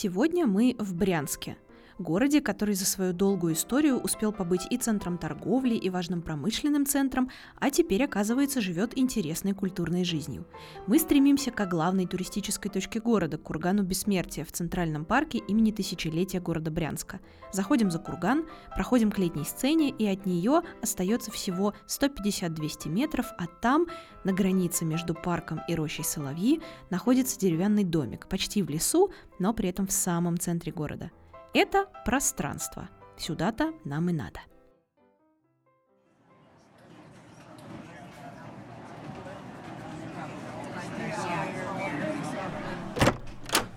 Сегодня мы в Брянске – городе, который за свою долгую историю успел побыть и центром торговли, и важным промышленным центром, а теперь, оказывается, живет интересной культурной жизнью. Мы стремимся к главной туристической точке города, к кургану Бессмертия в Центральном парке имени Тысячелетия города Брянска. Заходим за курган, проходим к летней сцене, и от нее остается всего 150-200 метров, а там, на границе между парком и рощей Соловьи, находится деревянный домик, почти в лесу, но при этом в самом центре города – это пространство. Сюда-то нам и надо.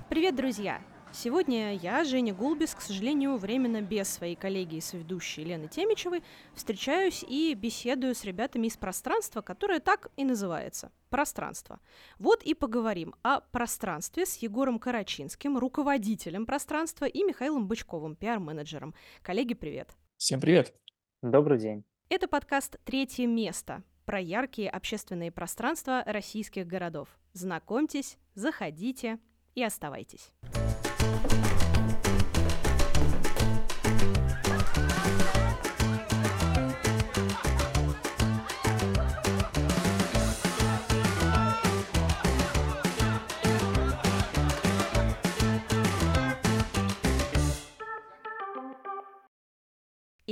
Привет, друзья! Сегодня я, Женя Гулбис, к сожалению, временно без своей коллеги и соведущей Лены Темичевой, встречаюсь и беседую с ребятами из пространства, которое так и называется – пространство. Вот и поговорим о пространстве с Егором Карачинским, руководителем пространства, и Михаилом Бычковым, пиар-менеджером. Коллеги, привет! Всем привет! Добрый день! Это подкаст «Третье место» про яркие общественные пространства российских городов. Знакомьтесь, заходите и оставайтесь. Thank you.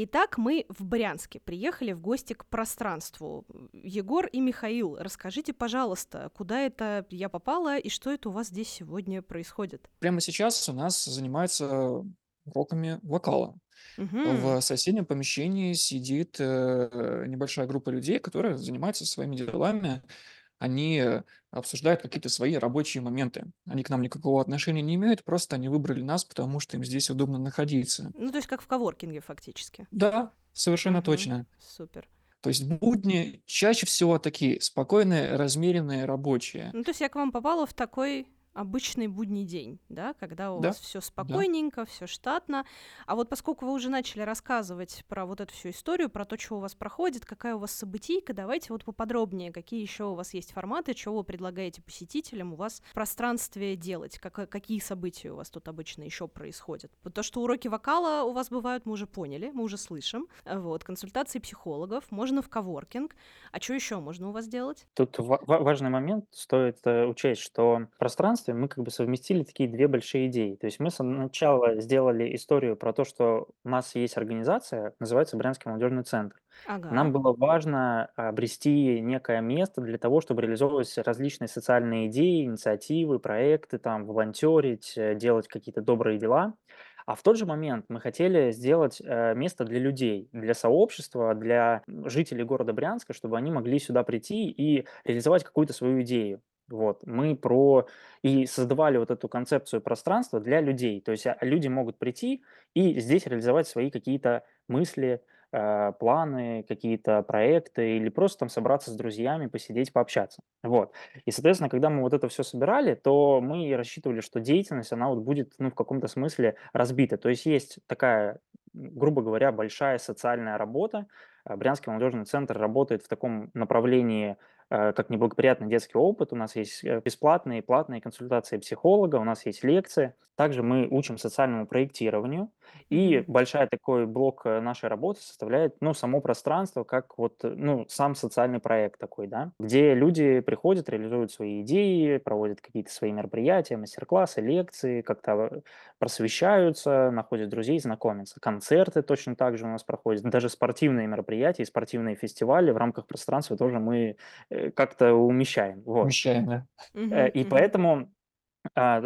Итак, мы в Брянске приехали в гости к пространству. Егор и Михаил, расскажите, пожалуйста, куда это я попала и что это у вас здесь сегодня происходит? Прямо сейчас у нас занимается уроками вокала. Угу. В соседнем помещении сидит э, небольшая группа людей, которые занимаются своими делами они обсуждают какие-то свои рабочие моменты. Они к нам никакого отношения не имеют, просто они выбрали нас, потому что им здесь удобно находиться. Ну, то есть как в коворкинге фактически. Да, совершенно Мгм. точно. Супер. То есть будни чаще всего такие спокойные, размеренные, рабочие. Ну, то есть я к вам попала в такой обычный будний день, да, когда у Да, вас все да. спокойненько, все штатно. А вот поскольку вы уже начали рассказывать про вот эту всю историю, про то, что у вас проходит, какая у вас событийка, давайте вот поподробнее, какие еще у вас есть форматы, что вы предлагаете посетителям у вас в пространстве делать, как, какие события у вас тут обычно еще происходят. То, что уроки вокала у вас бывают, мы уже поняли, мы уже слышим. Вот, консультации психологов, можно в коворкинг. А что еще можно у вас делать? Тут ва- ва- важный момент, стоит э, учесть, что в пространстве мы как бы совместили такие две большие идеи. То есть мы сначала сделали историю про то, что у нас есть организация, называется Брянский молодежный центр. Ага. Нам было важно обрести некое место для того, чтобы реализовывать различные социальные идеи, инициативы, проекты, там, волонтерить, э, делать какие-то добрые дела. А в тот же момент мы хотели сделать э, место для людей, для сообщества, для жителей города Брянска, чтобы они могли сюда прийти и реализовать какую-то свою идею. Вот, мы про и создавали вот эту концепцию пространства для людей. То есть а, люди могут прийти и здесь реализовать свои какие-то мысли, э, планы, какие-то проекты или просто там собраться с друзьями, посидеть, пообщаться. Вот. И, соответственно, когда мы вот это все собирали, то мы рассчитывали, что деятельность, она вот будет, ну, в каком-то смысле разбита. То есть есть такая, грубо говоря, большая социальная работа. Э, Брянский молодежный центр работает в таком направлении как неблагоприятный детский опыт. У нас есть э, бесплатные и платные консультации психолога, у нас есть лекции. Также мы учим социальному проектированию. И большая такой блок э, нашей работы составляет, ну, само пространство, как вот, ну, сам социальный проект такой, да, где люди приходят, реализуют свои идеи, проводят какие-то свои мероприятия, мастер-классы, лекции, как-то просвещаются, находят друзей, знакомятся. Концерты точно так же у нас проходят, даже спортивные мероприятия, спортивные фестивали в рамках пространства тоже мы Э, как-то умещаем. Вот. Умещаем, да. Э, и поэтому а,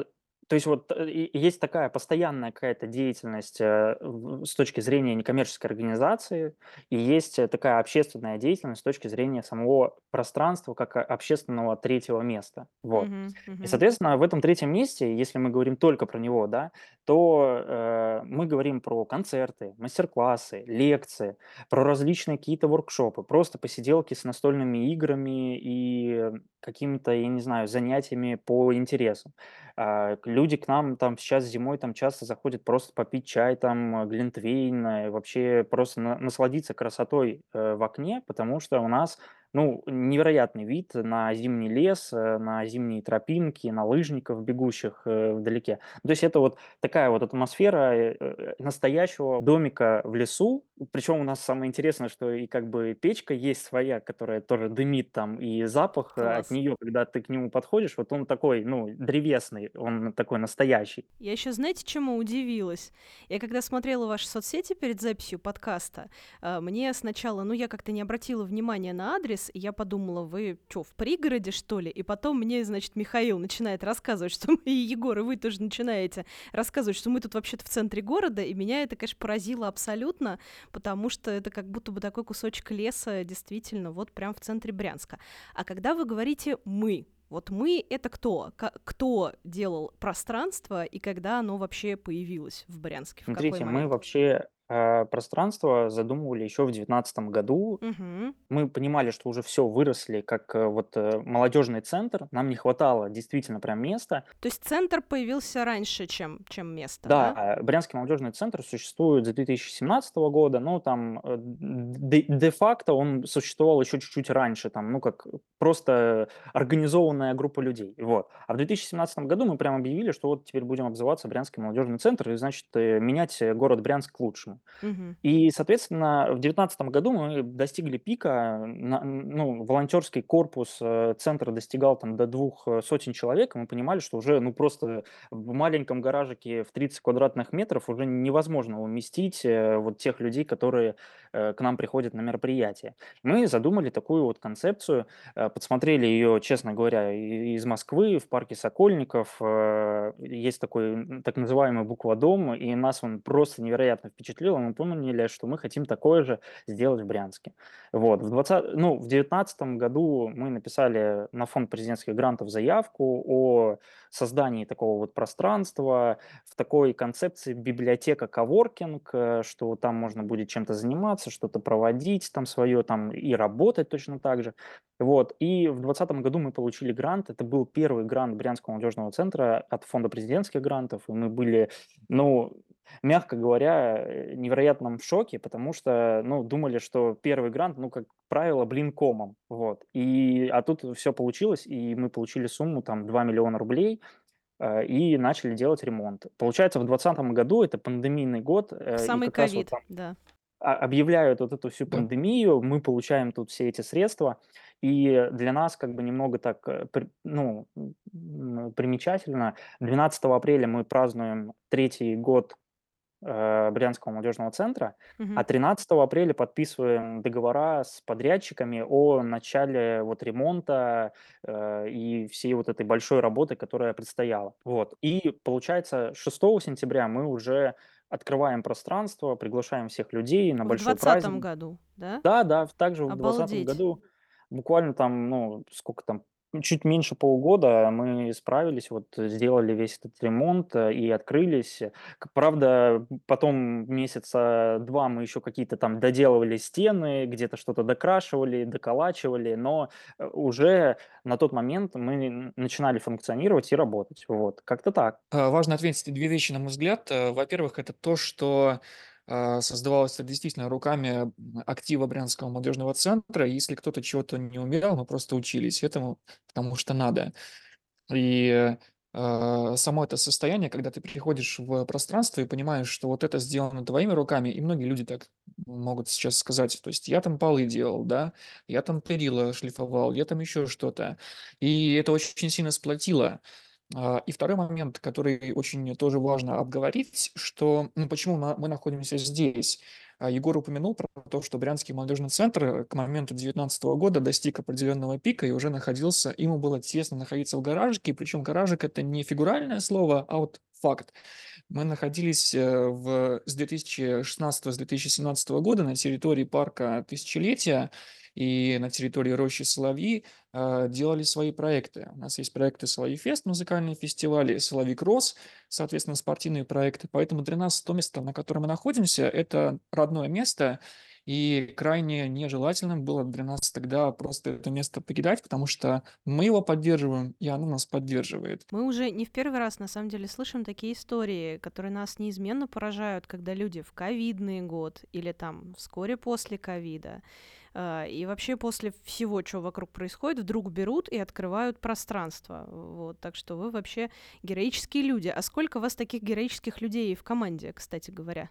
то есть вот э, есть такая постоянная какая-то деятельность э, с точки зрения некоммерческой организации, и есть э, такая общественная деятельность с точки зрения самого пространства как общественного третьего места. Вот. И, соответственно, в этом третьем месте, если мы говорим только про него, да, то э, мы говорим про концерты, мастер-классы, лекции, про различные какие-то воркшопы, просто посиделки с настольными играми и какими-то, я не знаю, занятиями по интересам. А, люди к нам там сейчас зимой там часто заходят просто попить чай, там, глинтвейн, э, вообще просто на насладиться красотой, э, в окне, потому что у нас ну, невероятный вид на зимний лес, на зимние тропинки, на лыжников, бегущих вдалеке. То есть это вот такая вот атмосфера настоящего домика в лесу. Причем у нас самое интересное, что и как бы печка есть своя, которая тоже дымит там, и запах от Класс. нее, когда ты к нему подходишь, вот он такой, ну, древесный, он такой настоящий. Я еще, знаете, чему удивилась? Я когда смотрела ваши соцсети перед записью подкаста, а, мне сначала, ну, я как-то не обратила внимания на адрес, и я подумала, вы что, в пригороде, что ли? И потом мне, значит, Михаил начинает рассказывать, что мы, и Егор, и вы тоже начинаете рассказывать, что мы тут вообще-то в центре города, и меня это, конечно, поразило абсолютно, потому что это как будто бы такой кусочек леса, действительно, вот прям в центре Брянска. А когда вы говорите «мы», вот мы — это кто? Ка- кто делал пространство и когда оно вообще появилось в Брянске? В Смотрите, мы вообще э, пространство задумывали еще в 2019 году. Мгм. Мы понимали, что уже все выросли как э, вот э, молодежный центр. Нам не хватало действительно прям места. То есть центр появился раньше, чем, чем место, да? Да, Брянский молодежный центр существует с 2017 года, но там э, де- де-факто он существовал еще чуть-чуть раньше, там, ну как просто организованная группа людей, вот. А в 2017 году мы прям объявили, что вот теперь будем обзываться Брянский молодежный центр, и значит менять город Брянск к лучшему. И, соответственно, в 2019 году мы достигли пика, ну, волонтерский корпус э, центра достигал там до двух э, сотен человек, и мы понимали, что уже, ну, просто в маленьком гаражике в 30 квадратных метров уже невозможно уместить э, вот тех людей, которые к нам приходят на мероприятия. Мы задумали такую вот концепцию, подсмотрели ее, честно говоря, из Москвы, в парке Сокольников. Есть такой так называемый букводом, и нас он просто невероятно впечатлил. И Мы поняли, что мы хотим такое же сделать в Брянске. Вот. В 20, ну, в 2019 году мы написали на фонд президентских грантов заявку о создании такого вот пространства, в такой концепции библиотека коворкинг, э, что там можно будет чем-то заниматься, что-то проводить там свое, там и работать точно так же. Вот. И в 2020 году мы получили грант. Это был первый грант Брянского молодежного центра от фонда президентских грантов. И мы были, ну, мягко говоря, э, невероятном шоке, потому что, ну, думали, что первый грант, ну, как правило, блин комом, вот. И, а тут все получилось, и мы получили сумму там 2 миллиона рублей, э, и начали делать ремонт. Получается, в 2020 году, это пандемийный год, э, Самый вот ковид, там да. а- объявляют вот эту всю пандемию, мы получаем тут все эти средства, и для нас как бы немного так, ну, примечательно, 12 апреля мы празднуем третий год э, Брянского молодежного центра, а Мгм. 13 апреля подписываем договора с подрядчиками о начале вот ремонта э, и всей вот этой большой работы, которая предстояла. Вот. И получается, 6 сентября мы уже открываем пространство, приглашаем всех людей на В большой праздник. году, да? Да, да, в- также в 2020 Обалдеть. году буквально там, ну, сколько там, чуть меньше полугода мы справились, вот э, сделали весь этот ремонт э, и открылись. Правда, потом месяца два мы еще какие-то там доделывали стены, где-то что-то докрашивали, доколачивали, но э, уже на тот момент мы начинали функционировать и работать. Вот, как-то так. А, Важно отметить две вещи, на мой взгляд. Э, Во-первых, это то, что создавалось это действительно руками актива Брянского молодежного центра. Если кто-то чего-то не умел, мы просто учились этому, потому что надо. И э, само это состояние, когда ты приходишь в пространство и понимаешь, что вот это сделано твоими руками, и многие люди так могут сейчас сказать, то есть я там полы делал, да, я там перила шлифовал, я там еще что-то. И это очень сильно сплотило. А, И второй момент, который очень тоже важно обговорить, что ну, почему мы находимся здесь. А, Егор упомянул про то, что Брянский молодежный центр к моменту 2019 года достиг определенного пика и уже находился, ему было тесно находиться в гаражике, причем гаражик это не фигуральное слово, а вот факт. Мы находились э, в, с 2016-2017 года на территории парка Тысячелетия и на территории рощи Соловьи э, делали свои проекты. У нас есть проекты Соловьи Фест, музыкальные фестивали, Соловьи Кросс, соответственно, спортивные проекты. Поэтому для нас то место, на котором мы находимся, это родное место, и крайне нежелательным было для нас тогда просто это место покидать, потому что мы его поддерживаем, и оно нас поддерживает. Мы уже не в первый раз, на самом деле, слышим такие истории, которые нас неизменно поражают, когда люди в ковидный год или там вскоре после ковида А, и вообще после всего, что вокруг происходит, вдруг берут и открывают пространство. Вот, так что вы вообще героические люди. А сколько вас таких героических людей в команде, кстати говоря?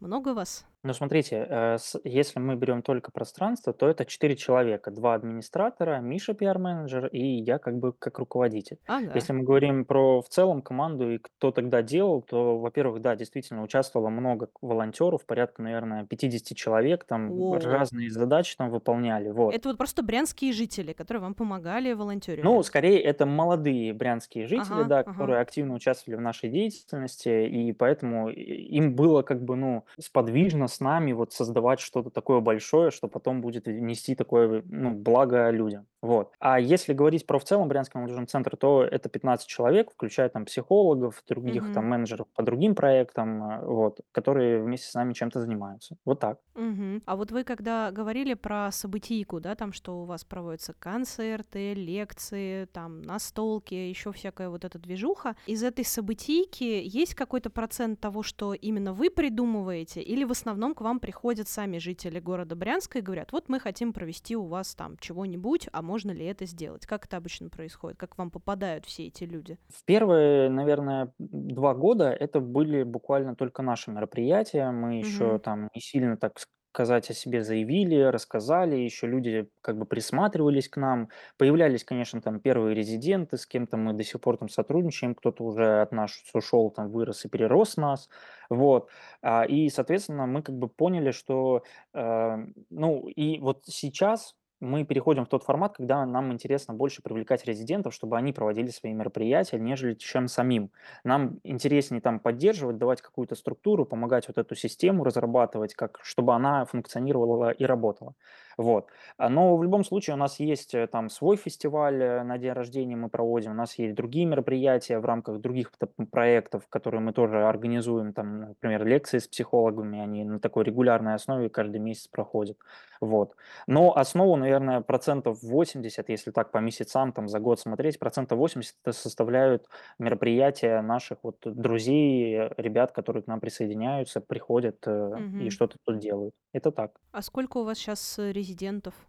Много вас? Ну, смотрите, э, с если мы берем только пространство, то это 4 человека: 2 администратора, Миша пиар-менеджер и я как бы как руководитель. Ага. Если мы говорим про в целом команду и кто тогда делал, то, во-первых, да, действительно участвовало много волонтеров, порядка, наверное, 50 человек, там О. разные задачи там выполняли, вот. Это вот просто брянские жители, которые вам помогали, волонтерили. Ну, скорее, это молодые брянские жители, Ага, да, ага. которые активно участвовали в нашей деятельности, и поэтому и им было как бы, ну, сподвижно с нами вот создавать что-то такое большое, что потом будет нести такое, ну, благо людям. Вот. А если говорить про в целом Брянский молодежный центр, то это 15 человек, включая там психологов, других Мгм. там менеджеров по другим проектам, а, вот, которые вместе с нами чем-то занимаются. Вот так. Мгм. А вот вы когда говорили про событийку, да, там, что у вас проводятся концерты, лекции, там, настолки, еще всякая вот эта движуха, из этой событийки есть какой-то процент того, что именно вы придумываете, или в основном к вам приходят сами жители города Брянска и говорят, вот мы хотим провести у вас там чего-нибудь, а можно ли это сделать? Как это обычно происходит? Как вам попадают все эти люди? В первые, наверное, 2 года это были буквально только наши мероприятия. Мы еще Мгм. там не сильно, так сказать, о себе заявили, рассказали, еще люди как бы присматривались к нам. Появлялись, конечно, там первые резиденты, с кем-то мы до сих пор там сотрудничаем, кто-то уже от нас ушел, там вырос и перерос нас. Вот. А, и, соответственно, мы как бы поняли, что, э, ну, и вот сейчас мы переходим в тот формат, когда нам интересно больше привлекать резидентов, чтобы они проводили свои мероприятия, нежели чем самим. Нам интереснее там поддерживать, давать какую-то структуру, помогать вот эту систему разрабатывать, как, чтобы она функционировала и работала. Вот. А, Но в любом случае у нас есть э, там свой фестиваль э, на день рождения мы проводим, у нас есть другие мероприятия в рамках других проектов, которые мы тоже организуем, там, например, лекции с психологами, они на такой регулярной основе каждый месяц проходят. Вот. Но основу, наверное, процентов 80, если так по месяцам, там за год смотреть, процентов 80 это составляют мероприятия наших вот друзей, э, ребят, которые к нам присоединяются, приходят э, и что-то тут делают. Это так. А сколько у вас сейчас резидентов?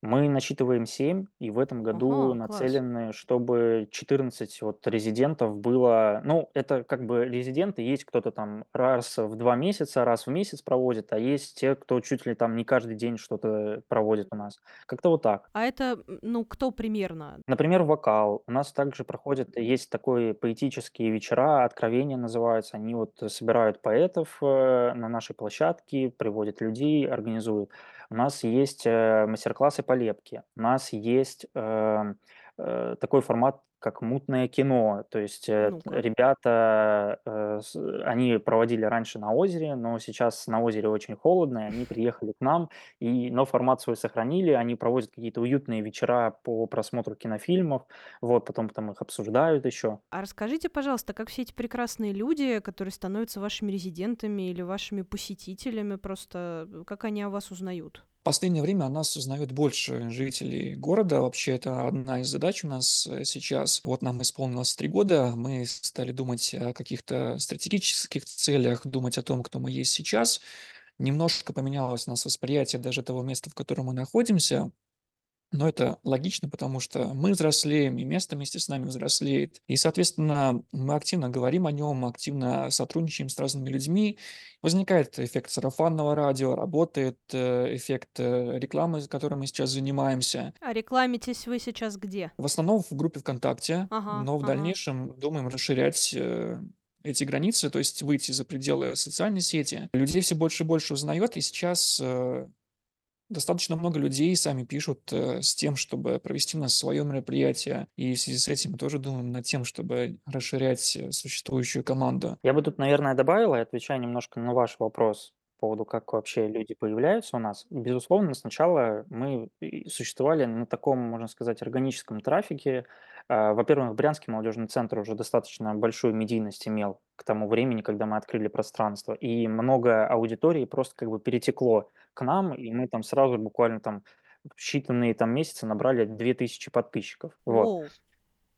Мы насчитываем 7, и в этом году Ага, класс. нацелены, чтобы 14 вот резидентов было. Ну, это как бы резиденты, есть кто-то там раз в два месяца, раз в месяц проводит, а есть те, кто чуть ли там не каждый день что-то проводит у нас. Как-то вот так. А это, м, ну, кто примерно? Например, вокал. У нас также проходят, есть такой поэтические вечера, откровения называются. Они вот собирают поэтов э, на нашей площадке, приводят людей, организуют. У нас есть э, мастер-классы по лепке. У нас есть э, такой формат, как мутное кино. То есть э, Ну-ка. ребята, э, с- они проводили раньше на озере, но сейчас на озере очень холодно, и они приехали к нам, и, но формат свой сохранили. Они проводят какие-то уютные вечера по просмотру кинофильмов, вот, потом там их обсуждают еще. А расскажите, пожалуйста, как все эти прекрасные люди, которые становятся вашими резидентами или вашими посетителями, просто как они о вас узнают? В последнее время о нас узнают больше жителей города. Вообще, это одна из задач у нас э, сейчас. Вот нам исполнилось три года, мы стали думать о каких-то стратегических целях, думать о том, кто мы есть сейчас. Немножко поменялось у нас восприятие даже того места, в котором мы находимся. Но это логично, потому что мы взрослеем, и место вместе с нами взрослеет. И, соответственно, мы активно говорим о нем, активно сотрудничаем с разными людьми. Возникает эффект сарафанного радио, работает э, эффект э, рекламы, которой мы сейчас занимаемся. А рекламитесь вы сейчас где? В основном в группе ВКонтакте, Ага, но в ага. дальнейшем думаем расширять э, эти границы, то есть выйти за пределы социальной сети. Людей все больше и больше узнает, и сейчас достаточно много людей сами пишут э, с тем, чтобы провести у нас свое мероприятие. И в связи с этим мы тоже думаем над тем, чтобы расширять э, существующую команду. Я бы тут, наверное, добавил, и отвечая немножко на ваш вопрос по поводу, как вообще люди появляются у нас. Безусловно, сначала мы существовали на таком, можно сказать, органическом трафике. А, Во-первых, Брянский молодежный центр уже достаточно большую медийность имел к тому времени, когда мы открыли пространство. И много аудитории просто как бы перетекло к нам, и мы там сразу буквально там считанные там месяцы набрали 2000 подписчиков. Вот.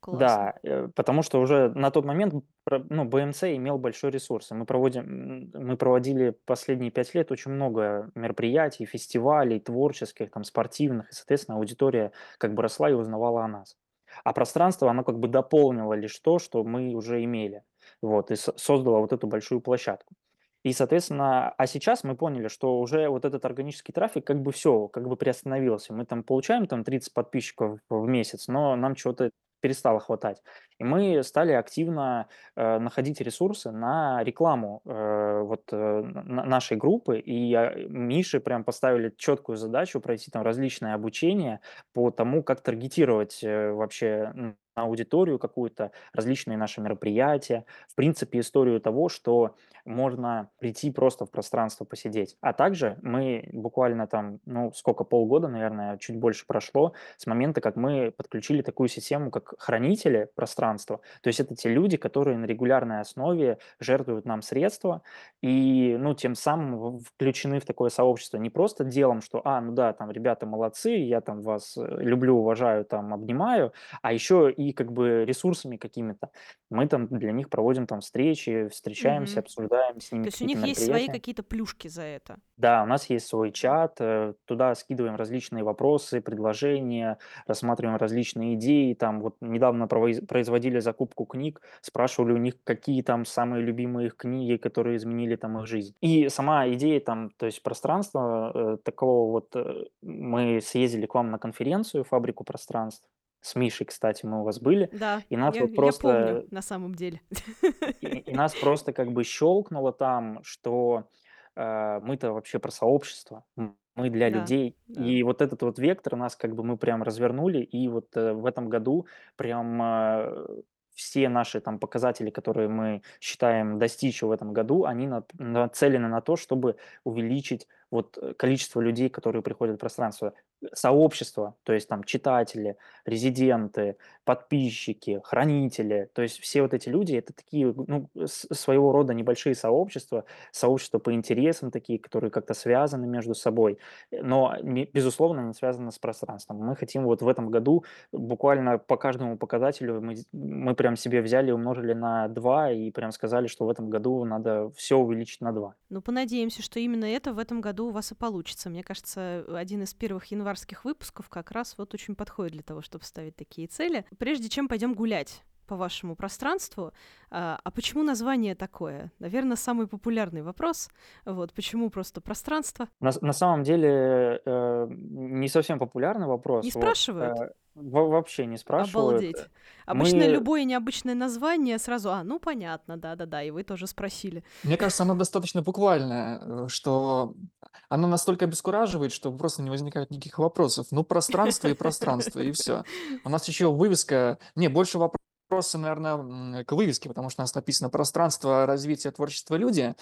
Классно. Да, э, потому что уже на тот момент ну, БМЦ имел большой ресурс. И мы проводим мы проводили последние 5 лет очень много мероприятий, фестивалей творческих, там, спортивных, и, соответственно, аудитория как бы росла и узнавала о нас. А пространство, оно как бы дополнило лишь то, что мы уже имели. Вот, и со создало вот эту большую площадку. И, соответственно, а сейчас мы поняли, что уже вот этот органический трафик как бы все, как бы приостановился. Мы там получаем там 30 подписчиков в месяц, но нам чего-то перестало хватать. И мы стали активно э, находить ресурсы на рекламу э, вот э, нашей группы. И я, Мише прям поставили четкую задачу пройти там различное обучение по тому, как таргетировать э, вообще аудиторию какую-то, различные наши мероприятия, в принципе, историю того, что можно прийти просто в пространство посидеть. А также мы буквально там, ну, сколько, полгода, наверное, чуть больше прошло с момента, как мы подключили такую систему, как хранители пространства. То есть это те люди, которые на регулярной основе жертвуют нам средства и, ну, тем самым включены в такое сообщество не просто делом, что, а, ну да, там, ребята молодцы, я там вас э, люблю, уважаю, там, обнимаю, а еще как бы ресурсами какими-то. Мы там для них проводим там встречи, встречаемся, Мгм. обсуждаем с То ними есть у них есть свои какие-то плюшки за это. Да, у нас есть свой чат, э, туда скидываем различные вопросы, предложения, рассматриваем различные идеи. Там вот недавно производили закупку книг, спрашивали у них, какие там самые любимые их книги, которые изменили там их жизнь. И сама идея там, то есть пространство э, такого вот, э, мы съездили к вам на конференцию «Фабрику пространств», с Мишей, кстати, мы у вас были, Да, и нас я, вот я помню просто на самом деле. и и нас просто как бы щелкнуло там, что, э, мы-то вообще про сообщество, м, мы для Да, людей. да. И вот этот вот вектор нас как бы мы прям развернули, и вот, э, в этом году прям, э, все наши там показатели, которые мы считаем достичь в этом году, они нап нацелены на то, чтобы увеличить вот, э, количество людей, которые приходят в пространство. Э, сообщество, то есть там читатели, резиденты, подписчики, хранители. То есть все вот эти люди- это такие, ну, своего рода небольшие сообщества, сообщества по интересам такие, которые как-то связаны между собой, э, но безусловно, не связаны с пространством. Мы хотим вот в этом году буквально по каждому показателю мы мы прям себе взяли умножили на 2 и прям сказали, что в этом году надо все увеличить на 2. Ну, понадеемся, что именно это в этом году у вас и получится. Мне кажется, один из первых январских выпусков как раз вот очень подходит для того, чтобы ставить такие цели. Прежде чем пойдем гулять по вашему пространству, а, а почему название такое? Наверное, самый популярный вопрос. Вот почему просто пространство? На на самом деле, э, не совсем популярный Не вопрос. Вот, спрашивают? э, во вообще не спрашивают. Обалдеть. Обычно мы любое необычное название сразу, а, ну понятно, да-да-да, и вы тоже спросили. Мне кажется, оно достаточно буквальное, э, что оно настолько обескураживает, что просто не возникает никаких вопросов. Ну, пространство и пространство, и все. У нас еще вывеска... Не, больше вопросы, наверное, к вывеске, потому что у нас написано «Пространство развития творчества люди».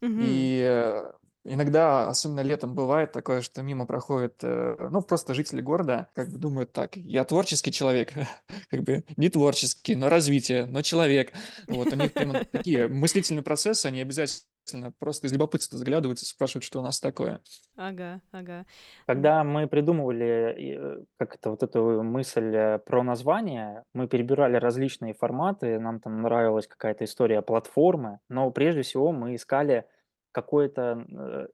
И э, иногда, особенно летом, бывает такое, что мимо проходят, э, ну, просто жители города, как бы думают так, я творческий человек, как бы не творческий, но развитие, но человек. Вот, у них прямо такие мыслительные процессы, они обязательно просто из любопытства заглядываются, спрашивают, что у нас такое. Ага, ага. Когда мы придумывали, э, как это, вот эту мысль, э, про название, мы перебирали различные форматы, нам там нравилась какая-то история платформы, но прежде всего мы искали какое-то,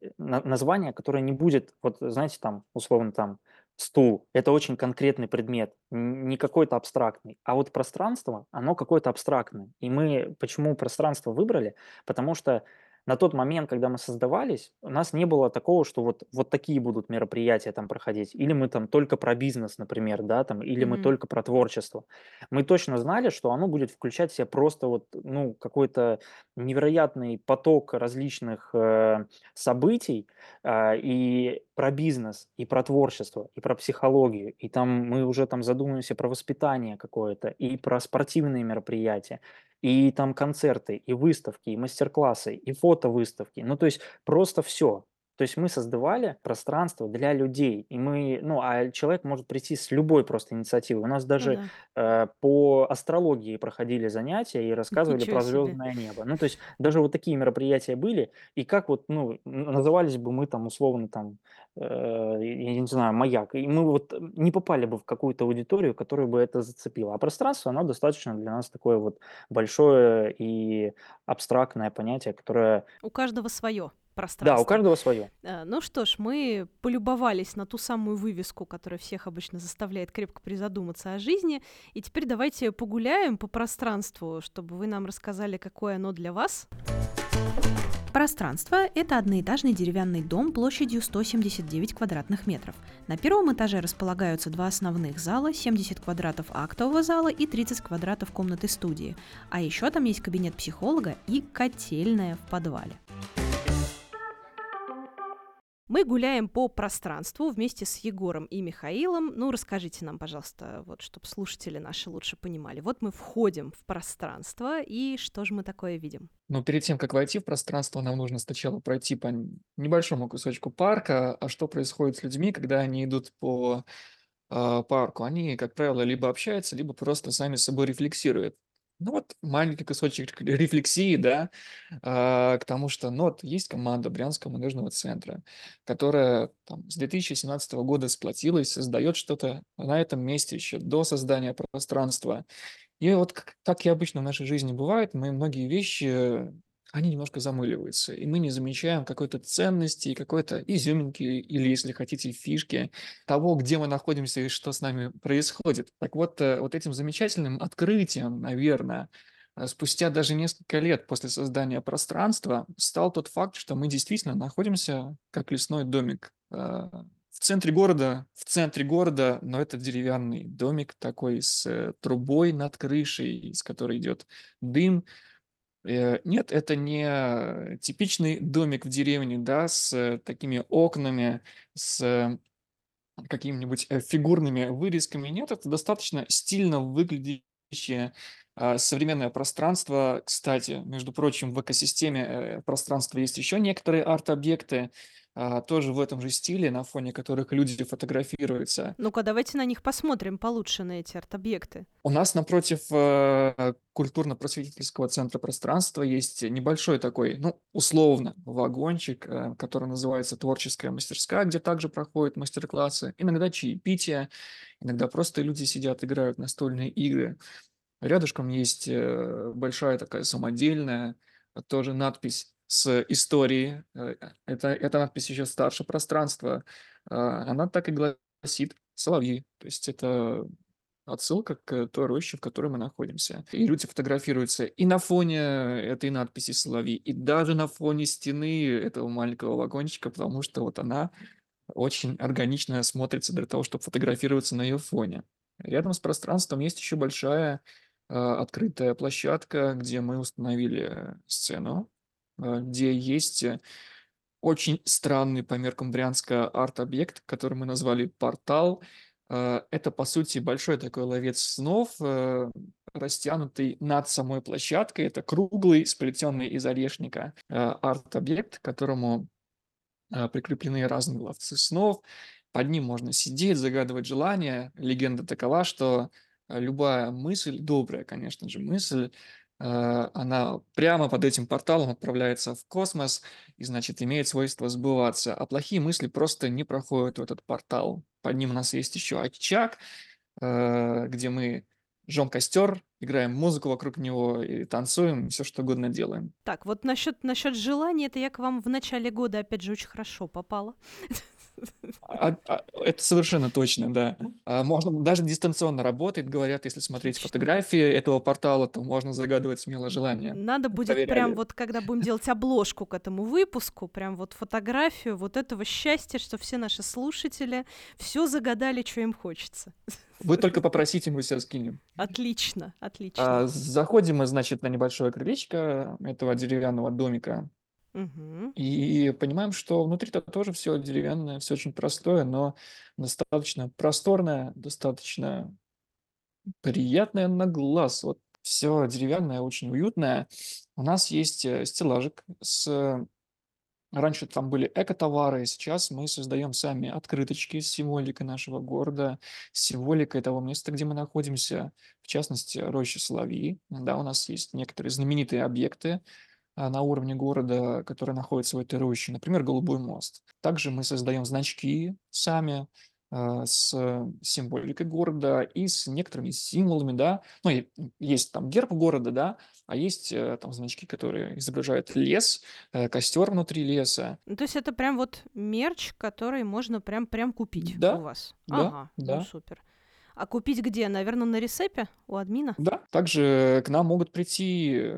э, на название, которое не будет, вот знаете, там, условно, там, стул- это очень конкретный предмет, не какой-то абстрактный, а вот пространство- оно какое-то абстрактное. И мы почему пространство выбрали? Потому что на тот момент, когда мы создавались, у нас не было такого, что вот, вот такие будут мероприятия там проходить. Или мы там только про бизнес, например, да, там, или мы мгм. только про творчество. Мы точно знали, что оно будет включать в себя просто вот, ну, какой-то невероятный поток различных э, событий а, и про бизнес, и про творчество, и про психологию. И там мы уже там задумываемся про воспитание какое-то, и про спортивные мероприятия, и там концерты, и выставки, и мастер-классы, и фотовыставки. Ну, то есть просто все. То есть мы создавали пространство для людей, и мы, ну, а человек может прийти с любой просто инициативой. У нас Ну даже да. э, по астрологии проходили занятия и рассказывали Ничего про себе. звездное небо. Ну, то есть даже вот такие мероприятия были, и как вот, ну, назывались бы мы там условно там, э, я не знаю, маяк, и мы вот э, не попали бы в какую-то аудиторию, которую бы это зацепило. А пространство, оно достаточно для нас такое вот большое и абстрактное понятие, которое, У каждого свое да, у пространство. каждого свое. Э, Ну что ж, мы полюбовались на ту самую вывеску, которая всех обычно заставляет крепко призадуматься о жизни. И теперь давайте погуляем по пространству, чтобы вы нам рассказали, какое оно для вас. Пространство – это одноэтажный деревянный дом площадью 179 квадратных метров. На первом этаже располагаются два основных зала, 70 квадратов актового зала и 30 квадратов комнаты студии. А еще там есть кабинет психолога и котельная в подвале. Мы гуляем по пространству вместе с Егором и Михаилом. Ну, расскажите нам, пожалуйста, вот, чтобы слушатели наши лучше понимали. Вот мы входим в пространство, и что же мы такое видим? Но перед тем, как войти в пространство, нам нужно сначала пройти по небольшому кусочку парка. А что происходит с людьми, когда они идут по а, парку? Они, как правило, либо общаются, либо просто сами собой рефлексируют. Ну вот маленький кусочек рефлексии, да, а, к тому, что ну, вот есть команда Брянского молодежного центра, которая там, с 2017 года сплотилась, создает что-то на этом месте еще до создания пространства. И вот как, как и обычно в нашей жизни бывает, мы многие вещи, они немножко замыливаются, и мы не замечаем какой-то ценности, какой-то изюминки, или, если хотите, фишки того, где мы находимся и что с нами происходит. Так вот, э, вот этим замечательным открытием, наверное, э, спустя даже несколько лет после создания пространства стал тот факт, что мы действительно находимся как лесной домик э, в центре города, в центре города, но это деревянный домик такой с трубой над крышей, из которой идет дым. Э, Нет, это не типичный домик в деревне, да, с э, такими окнами, с э, какими-нибудь фигурными вырезками. Нет, это достаточно стильно выглядящее а, современное пространство. Кстати, между прочим, в экосистеме пространства есть еще некоторые арт-объекты, а, тоже в этом же стиле, на фоне которых люди фотографируются. Ну-ка, давайте на них посмотрим получше, на эти арт-объекты. У нас напротив э, культурно-просветительского центра пространства есть небольшой такой, ну, условно, вагончик, э, который называется «Творческая мастерская», где также проходят мастер-классы, иногда чаепития, иногда просто люди сидят, играют настольные игры. Рядышком есть э, большая такая самодельная, э, тоже надпись с историей. Э, Это, эта надпись еще старше пространства. А, Она так и гласит «Соловьи». То есть это отсылка к той роще, в которой мы находимся. И люди фотографируются и на фоне этой надписи «Соловьи», и даже на фоне стены этого маленького вагончика, потому что вот она очень органично смотрится для того, чтобы фотографироваться на ее фоне. Рядом с пространством есть еще большая э, открытая площадка, где мы установили сцену, э, где есть э, очень странный по меркам Брянска арт-объект, который мы назвали «Портал». Э, Это, по сути, большой такой ловец снов, э, растянутый над самой площадкой. Это круглый, сплетенный из орешника э, арт-объект, к которому а, прикреплены разные ловцы снов. Под ним можно сидеть, загадывать желания. Легенда такова, что а, любая мысль, добрая, конечно же, мысль, а, она прямо под этим порталом отправляется в космос и, значит, имеет свойство сбываться. А плохие мысли просто не проходят в этот портал. Под ним у нас есть еще очаг, а, где мы жжем костер, играем музыку вокруг него и танцуем, все что угодно делаем. Так, вот насчет, насчет желаний, это я к вам в начале года, опять же, очень хорошо попала. А- а, Это совершенно точно, да. А, Можно даже дистанционно работает, говорят, если смотреть фотографии этого портала, то можно загадывать смело желание. Надо будет прям Проверяли. вот, когда будем делать обложку к этому выпуску, прям вот фотографию вот этого счастья, что все наши слушатели все загадали, что им хочется. Вы только попросите, мы все скинем. Отлично, отлично. А, Заходим мы, значит, на небольшое крылечко этого деревянного домика И понимаем, что внутри-то тоже все деревянное, все очень простое, но достаточно просторное, достаточно приятное на глаз. Вот все деревянное, очень уютное. У нас есть э, стеллажик с Раньше там были экотовары, сейчас мы создаем сами открыточки с символикой нашего города, с символикой того места, где мы находимся, в частности, роща Соловьи. Да, у нас есть некоторые знаменитые объекты на уровне города, которые находятся в этой роще, например, Голубой мост. Также мы создаем значки сами, а, с символикой города и с некоторыми символами, да. Ну, есть там герб города, да, а есть э, там значки, которые изображают лес, э, костер внутри леса. Ну, то есть это прям вот мерч, который можно прям прям купить у Да, вас. да, Ага, ну да, супер. А купить где? Наверное, на ресепе у админа? да. Также к нам могут прийти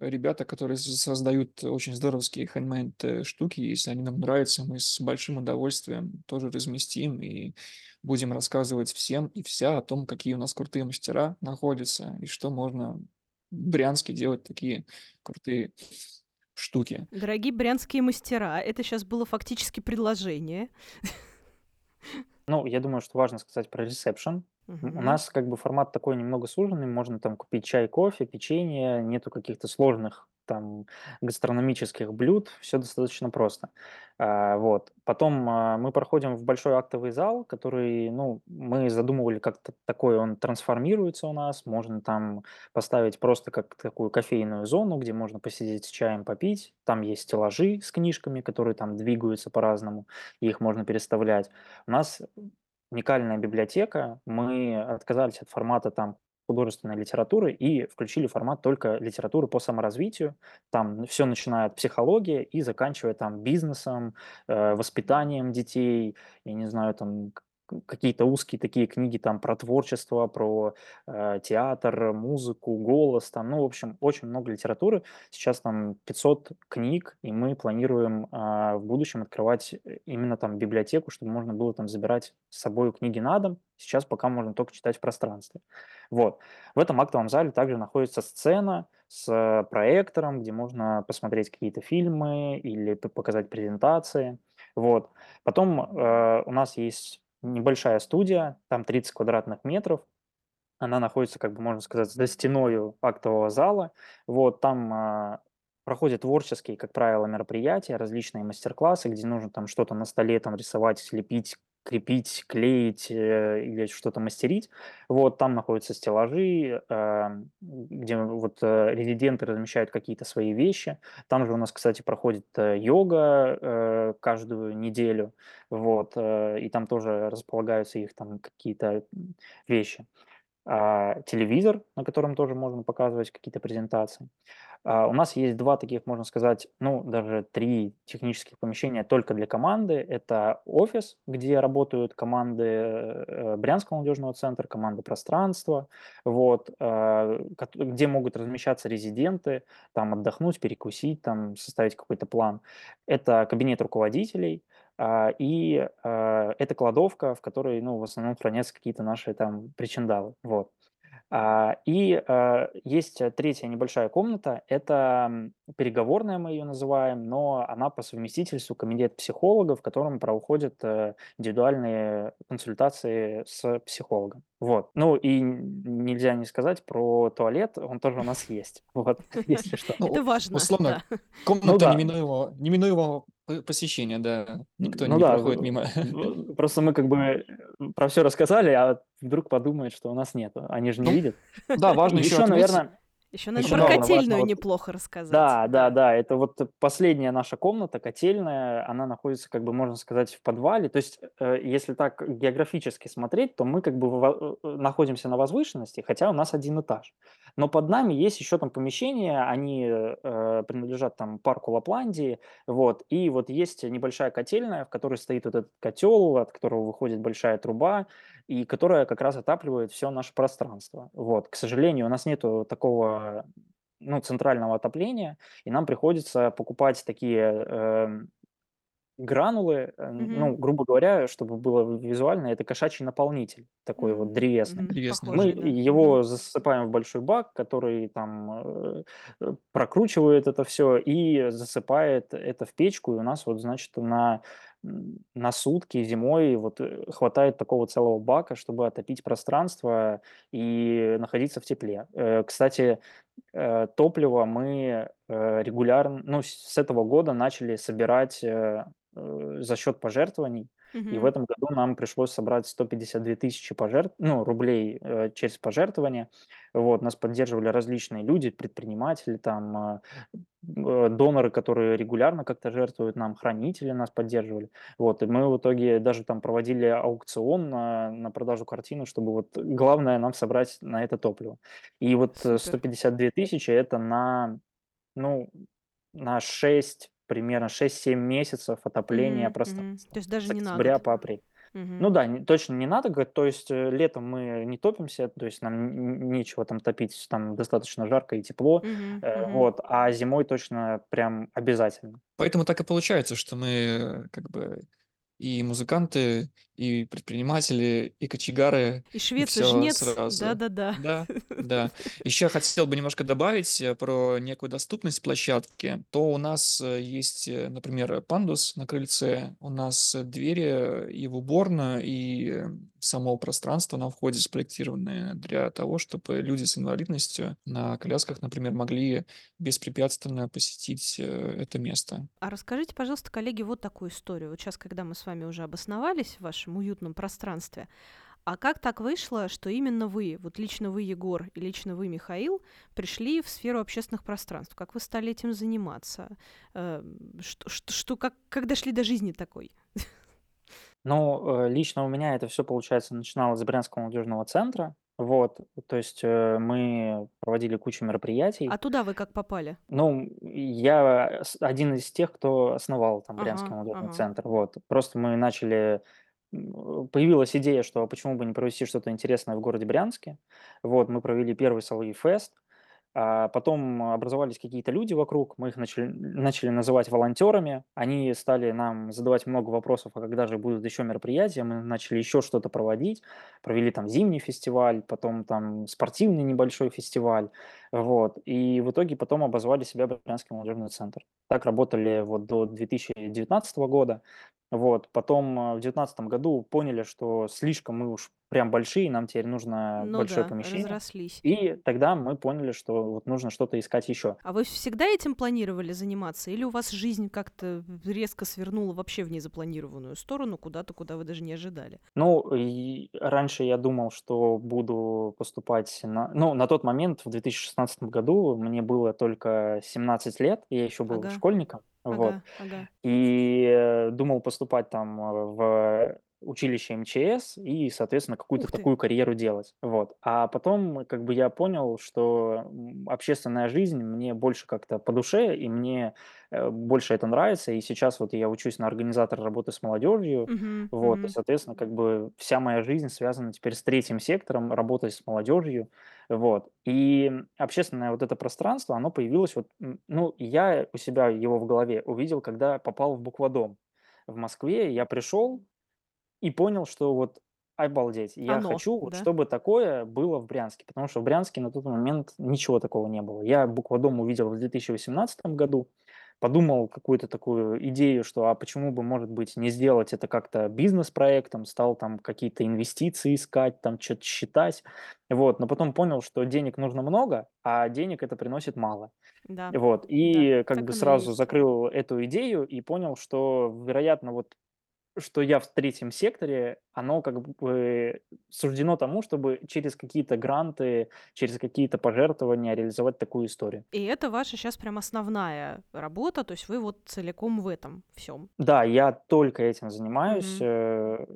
ребята, которые создают очень здоровские handmade э, штуки. Если они нам нравятся, мы с большим удовольствием тоже разместим и будем рассказывать всем и вся о том, какие у нас крутые мастера находятся и что можно в Брянске делать такие крутые штуки. Дорогие брянские мастера, это сейчас было фактически предложение. Ну, я думаю, что важно сказать про ресепшн. У нас как бы формат такой немного суженный, можно там купить чай, кофе, печенье, нету каких-то сложных там гастрономических блюд, все достаточно просто. А, вот. Потом а, мы проходим в большой актовый зал, который, ну, мы задумывали как-то такой, он трансформируется у нас, можно там поставить просто как такую кофейную зону, где можно посидеть с чаем, попить, там есть стеллажи с книжками, которые там двигаются по-разному, их можно переставлять. У нас уникальная библиотека. Мы отказались от формата там художественной литературы и включили формат только литературы по саморазвитию. Там все начиная от психологии и заканчивая там бизнесом, э, воспитанием детей, я не знаю, там какие-то узкие такие книги там про творчество, про э, театр, музыку, голос, там, ну, в общем, очень много литературы. Сейчас там 500 книг, и мы планируем э, в будущем открывать э, именно там библиотеку, чтобы можно было там забирать с собой книги на дом. Сейчас пока можно только читать в пространстве. Вот. В этом актовом зале также находится сцена с проектором, где можно посмотреть какие-то фильмы или показать презентации. Вот. Потом э, у нас есть небольшая студия, там 30 квадратных метров. Она находится, как бы можно сказать, за стеной актового зала. Вот там а, проходят творческие, как правило, мероприятия, различные мастер-классы, где нужно там что-то на столе там рисовать, слепить, крепить, клеить э, или что-то мастерить. Вот там находятся стеллажи, э, где вот э, резиденты размещают какие-то свои вещи. Там же у нас, кстати, проходит э, йога э, каждую неделю, вот, э, и там тоже располагаются их там какие-то вещи. А, телевизор, на котором тоже можно показывать какие-то презентации. А, у нас есть два таких, можно сказать, ну, даже три технических помещения только для команды. Это офис, где работают команды э, Брянского молодежного центра, команды пространства, вот, а, где могут размещаться резиденты, там отдохнуть, перекусить, там составить какой-то план. Это кабинет руководителей, и это кладовка, в которой, ну, в основном хранятся какие-то наши там причиндалы, вот. А, и а, есть третья небольшая комната, это переговорная, мы ее называем, но она по совместительству кабинет психолога, в котором проходят э, индивидуальные консультации с психологом. Вот. Ну и нельзя не сказать про туалет, он тоже у нас есть. Вот, если что. Это ну, важно. Условно, комната неминуемого, неминуемого посещения, да. Никто ну не проходит мимо. Просто мы как бы про все рассказали, а вдруг подумают, что у нас нет. Они же не ну, видят. Да, важно еще, еще наверное, еще надо Еще про котельную неплохо рассказать. Да, да, да. Это вот последняя наша комната, котельная. Она находится, как бы можно сказать, в подвале. То есть, э, если так географически смотреть, то мы как бы э, находимся на возвышенности, хотя у нас один этаж. Но под нами есть еще там помещения, они э, принадлежат там парку Лапландии, вот, и вот есть небольшая котельная, в которой стоит вот этот котел, от которого выходит большая труба, и которая как раз отапливает все наше пространство. Вот, к сожалению, у нас нету такого ну, центрального отопления, и нам приходится покупать такие э, гранулы, э, ну, грубо говоря, чтобы было визуально, это кошачий наполнитель, такой вот древесный. Древесный. Мы его засыпаем в большой бак, который там э, прокручивает это все и засыпает это в печку, и у нас вот, значит, на на сутки зимой вот, э, хватает такого целого бака, чтобы отопить пространство и находиться в тепле. Э, кстати, э, топливо мы, регулярно ну, с этого года начали собирать, за счет пожертвований. И в этом году нам пришлось собрать 152 тысячи пожертв ну, рублей, э, через пожертвования. Вот, нас поддерживали различные люди, предприниматели, там, э, доноры, которые регулярно как-то жертвуют нам, хранители нас поддерживали. Вот, и мы в итоге даже там проводили аукцион на на продажу картины, чтобы вот главное нам собрать на это топливо. И вот, э, Супер. 152 тысячи- это на, ну, на 6, примерно 6-7 месяцев отопления мгм. пространства То есть даже с не на октября год. по апрель. Мгм. Ну да, не точно не на год, то есть, э, летом мы не топимся, то есть нам нечего там топить, там достаточно жарко и тепло, Мгм, э, мгм. вот, а зимой точно прям обязательно. Поэтому так и получается, что мы, э, как бы и музыканты, и предприниматели, и кочегары, И швец, и жнец. сразу. Да-да-да. Да, да. Еще хотел бы немножко добавить, э, про некую доступность площадки. То у нас, э, есть, э, например, пандус на крыльце, у нас, двери и в уборную, и, само пространство на входе спроектированы для того, чтобы люди с инвалидностью на колясках, например, могли беспрепятственно посетить, это место. А расскажите, пожалуйста, коллеги, вот такую историю. Вот щас, когда мы с вами уже обосновались в вашем уютном пространстве, а как так вышло, что именно вы, вот лично вы, Егор, и лично вы, Михаил, пришли в сферу общественных пространств? Как вы стали этим заниматься? Э, что что что как как дошли до жизни такой? Ну, э, лично у меня это всё, получается, начиналось с Брянского молодежного центра. Вот, то есть, э, мы проводили кучу мероприятий. А туда вы как попали? Ну, я один из тех, кто основал там Брянский Ага, молодежный ага. центр. Вот. Просто мы начали появилась идея, что почему бы не провести что-то интересное в городе Брянске. Вот, мы провели первый Соловьев фест, а потом образовались какие-то люди вокруг, мы их начали начали называть волонтерами. Они стали нам задавать много вопросов: "А когда же будут еще мероприятия?" Мы начали еще что-то проводить. Провели там зимний фестиваль, потом там спортивный небольшой фестиваль. Вот. И в итоге потом обозвали себя Брянский молодежный центр. Так работали вот до 2019 года. Вот. Потом, э, в 19 году поняли, что слишком мы уж прям большие, нам теперь нужно Ну большое да, помещение. разрослись. И тогда мы поняли, что вот нужно что-то искать еще. А вы всегда этим планировали заниматься или у вас жизнь как-то резко свернула вообще в незапланированную сторону, куда-то, куда вы даже не ожидали? Ну, раньше я думал, что буду поступать на ну, на тот момент, в 2016 году, мне было только 17 лет, я еще был Ага. школьником. Вот. Ага, ага. И, э, думал поступать там, э, в училище МЧС и, соответственно, какую-то такую карьеру делать. Вот. А потом, как бы, я понял, что, общественная жизнь мне больше как-то по душе, и мне, э, больше это нравится. И сейчас вот я учусь на организатора работы с молодежью. Мгм, Вот. И, мгм. соответственно, как бы вся моя жизнь связана теперь с третьим сектором, работой с молодежью. Вот. И общественное вот это пространство, оно появилось вот, ну, я у себя его в голове увидел, когда попал в Буквадом в Москве. Я пришел и понял, что вот обалдеть, я Оно, хочу, вот да? чтобы такое было в Брянске, потому что в Брянске на тот момент ничего такого не было. Я Буквадом увидел в 2018 году, подумал какую-то такую идею, что а почему бы, может быть, не сделать это как-то бизнес-проектом, стал там какие-то инвестиции искать, там чё-то считать. Вот. Но потом понял, что денег нужно много, а денег это приносит мало. Да, Вот. да, И как так бы сразу есть. закрыл эту идею и понял, что, вероятно, вот что я в третьем секторе, оно как бы суждено тому, чтобы через какие-то гранты, через какие-то пожертвования реализовать такую историю. И это ваша щас прям основная работа, то есть вы вот целиком в этом всём? Да, я только этим занимаюсь. Э,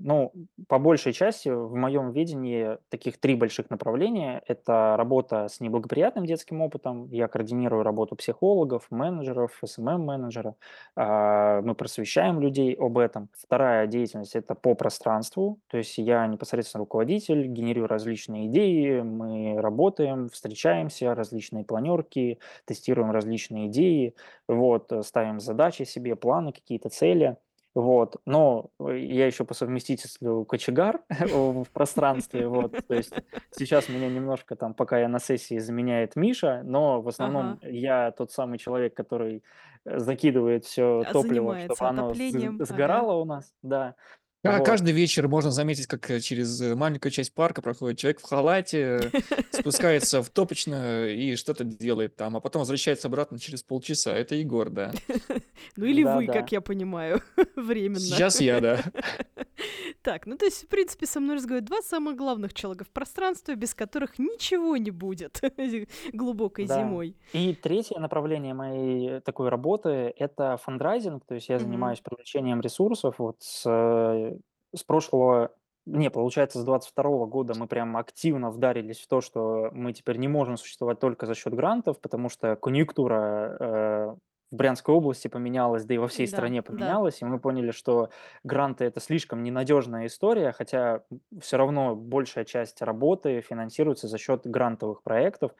ну, по большей части в моем видении таких 3 больших направления- это работа с неблагоприятным детским опытом. Я координирую работу психологов, менеджеров, SMM-менеджера. А, мы просвещаем людей об этом. Вторая деятельность- это по пространству, то есть я непосредственно руководитель, генерирую различные идеи, мы работаем, встречаемся, различные планерки, тестируем различные идеи, вот, ставим задачи себе, планы, какие-то цели. Вот, но э, я еще по совместительству кочегар в пространстве, вот, то есть сейчас меня немножко там, пока я на сессии, заменяет Миша, но в основном Ага. я тот самый человек, который э, закидывает все топливо, чтобы оно с- отоплением. Ага. сгорало у нас, да, вот, Каждый вечер можно заметить, как э, через э, маленькую часть парка проходит человек в халате, спускается в топочную и что-то делает там, а потом возвращается обратно через полчаса. Это Егор, да. Ну или вы, как я понимаю, временно. Сейчас я, да. Так, ну то есть, в принципе, со мной разговаривают два самых главных человека в пространстве, без которых ничего не будет глубокой Да. зимой. И третье направление моей такой работы– это фандрайзинг, то есть я занимаюсь привлечением ресурсов. Вот с, э, с прошлого, не, получается, с 22 года мы прям активно вдарились в то, что мы теперь не можем существовать только за счет грантов, потому что конъюнктура э, в Брянской области поменялась, да и во всей Да, стране да. поменялась, и мы поняли, что гранты– это слишком ненадежная история, хотя все равно большая часть работы финансируется за счет грантовых проектов,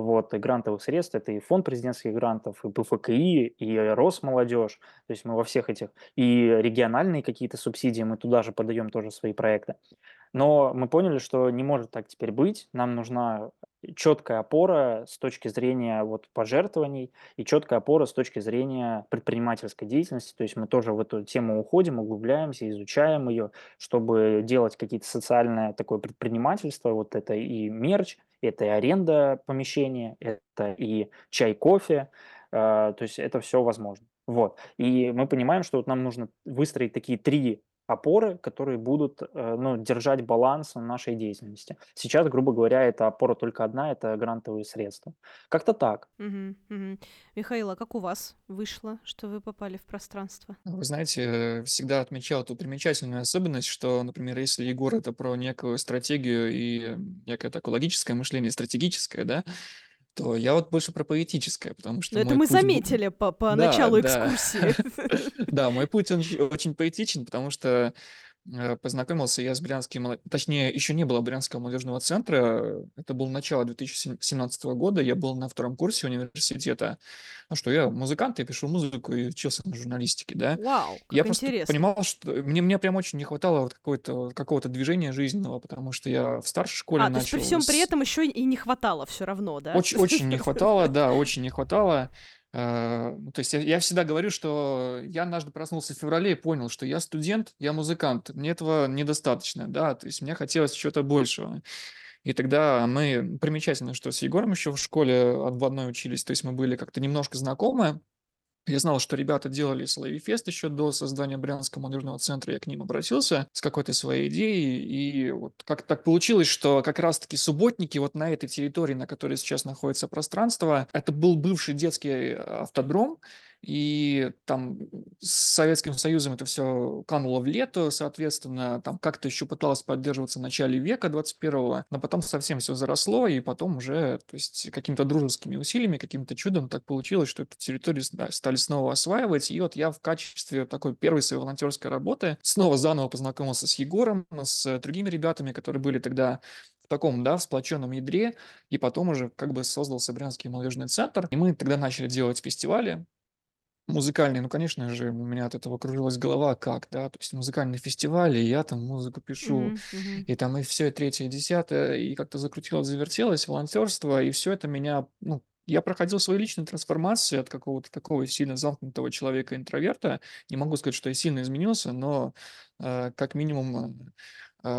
вот, и грантовых средств. Это и фонд президентских грантов, и ПФКИ, и Росмолодежь. То есть мы во всех этих... И региональные какие-то субсидии мы туда же подаем тоже свои проекты. Но мы поняли, что не может так теперь быть. Нам нужна четкая опора с точки зрения вот пожертвований и четкая опора с точки зрения предпринимательской деятельности. То есть мы тоже в эту тему уходим, углубляемся, изучаем ее, чтобы делать какие-то социальное такое предпринимательство. Вот это и мерч, это и аренда помещения, это и чай, кофе. э, То есть это все возможно. Вот. И мы понимаем, что вот нам нужно выстроить такие три опоры, которые будут э, ну, держать баланс в нашей деятельности. Сейчас, грубо говоря, эта опора только одна, это грантовые средства. Как-то так. Мгм, мгм. Михаил, а как у вас вышло, что вы попали в пространство? Вы знаете, э, всегда отмечал эту примечательную особенность, что, например, если Егор это про некую стратегию и некое такое логическое мышление, стратегическое, да, то я вот больше про поэтическое, потому Ну, что это мой мы заметили по, по Да, началу да. экскурсии. Да, мой путь он очень поэтичен, потому что познакомился я с Брянским, точнее, еще не было Брянского молодежного центра, это было начало 2017 года, я был на втором курсе университета. Ну что, я музыкант, я пишу музыку и учился на журналистике, да. Вау, Я как просто интересно. понимал, что мне, мне прям очень не хватало вот какой-то, какого-то движения жизненного, потому что я в старшей школе А, то есть при начал всем при этом еще и не хватало все равно, да? очень, очень не хватало, да, очень не хватало. Э, ну, То есть я, я всегда говорю, что я однажды проснулся в феврале и понял, что я студент, я музыкант, мне этого недостаточно, да, то есть мне хотелось чего-то большего. И тогда мы, примечательно, что с Егором еще в школе в одной учились, то есть мы были как-то немножко знакомы, я знал, что ребята делали Соловей Фест еще до создания Брянского молодежного центра. Я к ним обратился с какой-то своей идеей. И вот как так получилось, что как раз-таки субботники вот на этой территории, на которой сейчас находится пространство, это был бывший детский автодром. И там с Советским Союзом это все кануло в лето, соответственно, там как-то еще пыталось поддерживаться в начале века 21-го, но потом совсем все заросло, и потом уже, то есть какими-то дружескими усилиями, каким-то чудом так получилось, что эту территорию да, стали снова осваивать, и вот я в качестве такой первой своей волонтерской работы снова заново познакомился с Егором, с другими ребятами, которые были тогда в таком, да, в сплоченном ядре, и потом уже как бы создался Брянский молодежный центр, и мы тогда начали делать фестивали, музыкальные, ну, конечно же, у меня от этого кружилась голова, как, да, то есть музыкальные фестивали, и я там музыку пишу, Мгм, мгм. и там и все, и третье, и десятое, и как-то закрутилось, завертелось, волонтерство, и все это меня, ну, я проходил свои личные трансформации от какого-то такого сильно замкнутого человека-интроверта. Не могу сказать, что я сильно изменился, но э, как минимум э,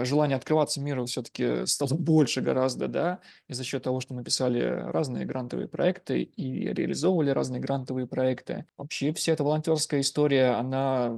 желание открываться миру все-таки стало больше гораздо, да, и за счет того, что мы писали разные грантовые проекты и реализовывали разные грантовые проекты. Вообще вся эта волонтерская история, она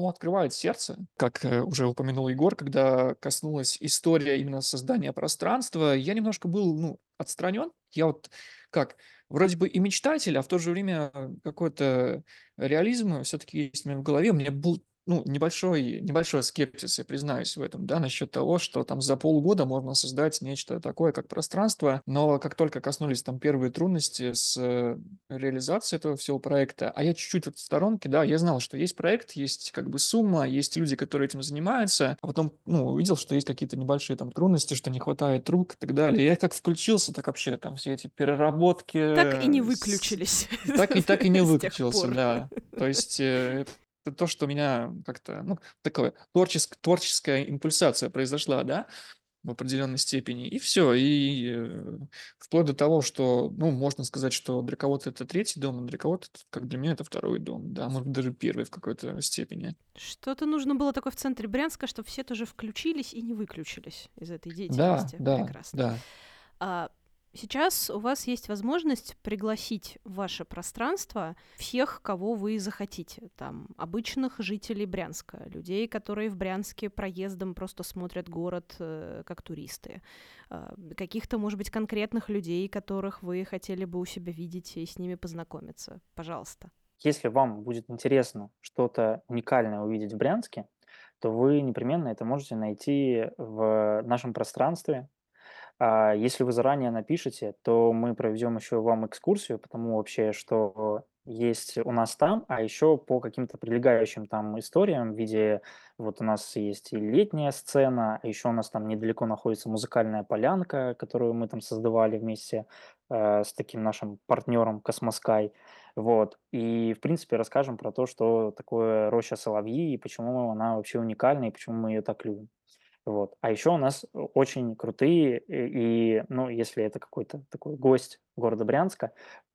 ну, открывает сердце, как э, уже упомянул Егор, когда коснулась история именно создания пространства, я немножко был, ну, отстранен. Я вот как, вроде бы и мечтатель, а в то же время какой-то реализм все-таки есть у меня в голове. У меня был ну, небольшой, небольшой скепсис, я признаюсь в этом, да, насчет того, что там за полгода можно создать нечто такое, как пространство, но как только коснулись там первые трудности с э, реализацией этого всего проекта, а я чуть-чуть вот в сторонке, да, я знал, что есть проект, есть как бы сумма, есть люди, которые этим занимаются, а потом, ну, увидел, что есть какие-то небольшие там трудности, что не хватает рук и так далее. Я как включился, так вообще там все эти переработки... Так и не выключились. Так и, так и не выключился, да. То есть э, это то, что у меня как-то, ну, такое, творческ, творческая импульсация произошла, да, в определенной степени, и все, и э, вплоть до того, что, ну, можно сказать, что для кого-то это третий дом, а для кого-то, как для меня, это второй дом, да, может даже первый в какой-то степени. Что-то нужно было такое в центре Брянска, чтобы все тоже включились и не выключились из этой Да, деятельности. да, Прекрасно. да. А, Сейчас у вас есть возможность пригласить в ваше пространство всех, кого вы захотите. Там обычных жителей Брянска, людей, которые в Брянске проездом просто смотрят город э, как туристы, э, каких-то, может быть, конкретных людей, которых вы хотели бы у себя видеть и с ними познакомиться. Пожалуйста. Если вам будет интересно что-то уникальное увидеть в Брянске, то вы непременно это можете найти в нашем пространстве, а, если вы заранее напишете, то мы проведем еще вам экскурсию по тому вообще, что есть у нас там, а еще по каким-то прилегающим там историям в виде, вот у нас есть и летняя сцена, а еще у нас там недалеко находится музыкальная полянка, которую мы там создавали вместе э, с таким нашим партнером Космоскай. Вот. И, в принципе, расскажем про то, что такое роща Соловьи и почему она вообще уникальна, и почему мы ее так любим. Вот. А еще у нас очень крутые и, ну, если это какой-то такой гость города Брянска,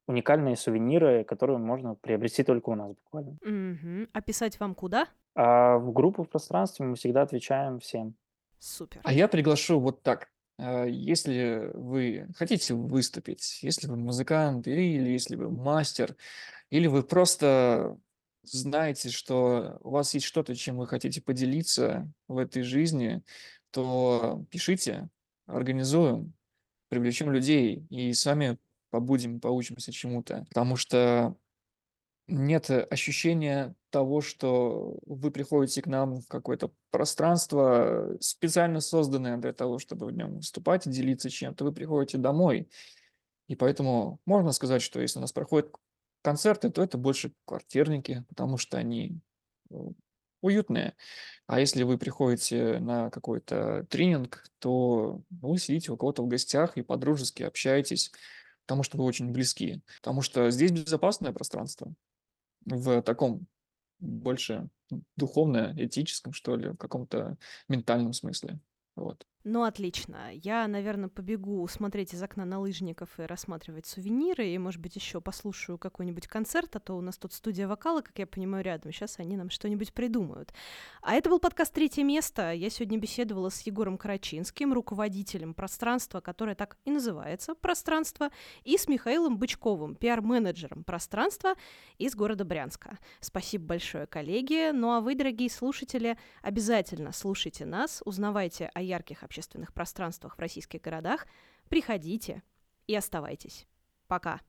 уникальные сувениры, которые можно приобрести только у нас буквально. Мгм. А писать вам куда? А в группу в пространстве мы всегда отвечаем всем. Супер. А я приглашу вот так. А, Если вы хотите выступить, если вы музыкант, или, или если вы мастер, или вы просто знаете, что у вас есть что-то, чем вы хотите поделиться в этой жизни, то пишите, организуем, привлечем людей и сами побудем, поучимся чему-то. Потому что нет ощущения того, что вы приходите к нам в какое-то пространство, специально созданное для того, чтобы в нем выступать и делиться чем-то. Вы приходите домой. И поэтому можно сказать, что если у нас проходят концерты, то это больше квартирники, потому что они э, уютные. А если вы приходите на какой-то тренинг, то вы сидите у кого-то в гостях и подружески общаетесь, потому что вы очень близки. Потому что здесь безопасное пространство в таком больше духовно-этическом, что ли, в каком-то ментальном смысле. Вот. Ну, отлично. Я, наверное, побегу смотреть из окна на лыжников и рассматривать сувениры, и, может быть, еще послушаю какой-нибудь концерт, а то у нас тут студия вокала, как я понимаю, рядом. Сейчас они нам что-нибудь придумают. А это был подкаст «Третье место». Я сегодня беседовала с Егором Карачинским, руководителем пространства, которое так и называется «Пространство», и с Михаилом Бычковым, пиар-менеджером пространства из города Брянска. Спасибо большое, коллеги. Ну а вы, дорогие слушатели, обязательно слушайте нас, узнавайте о ярких общественных пространствах в российских городах, приходите и оставайтесь. Пока.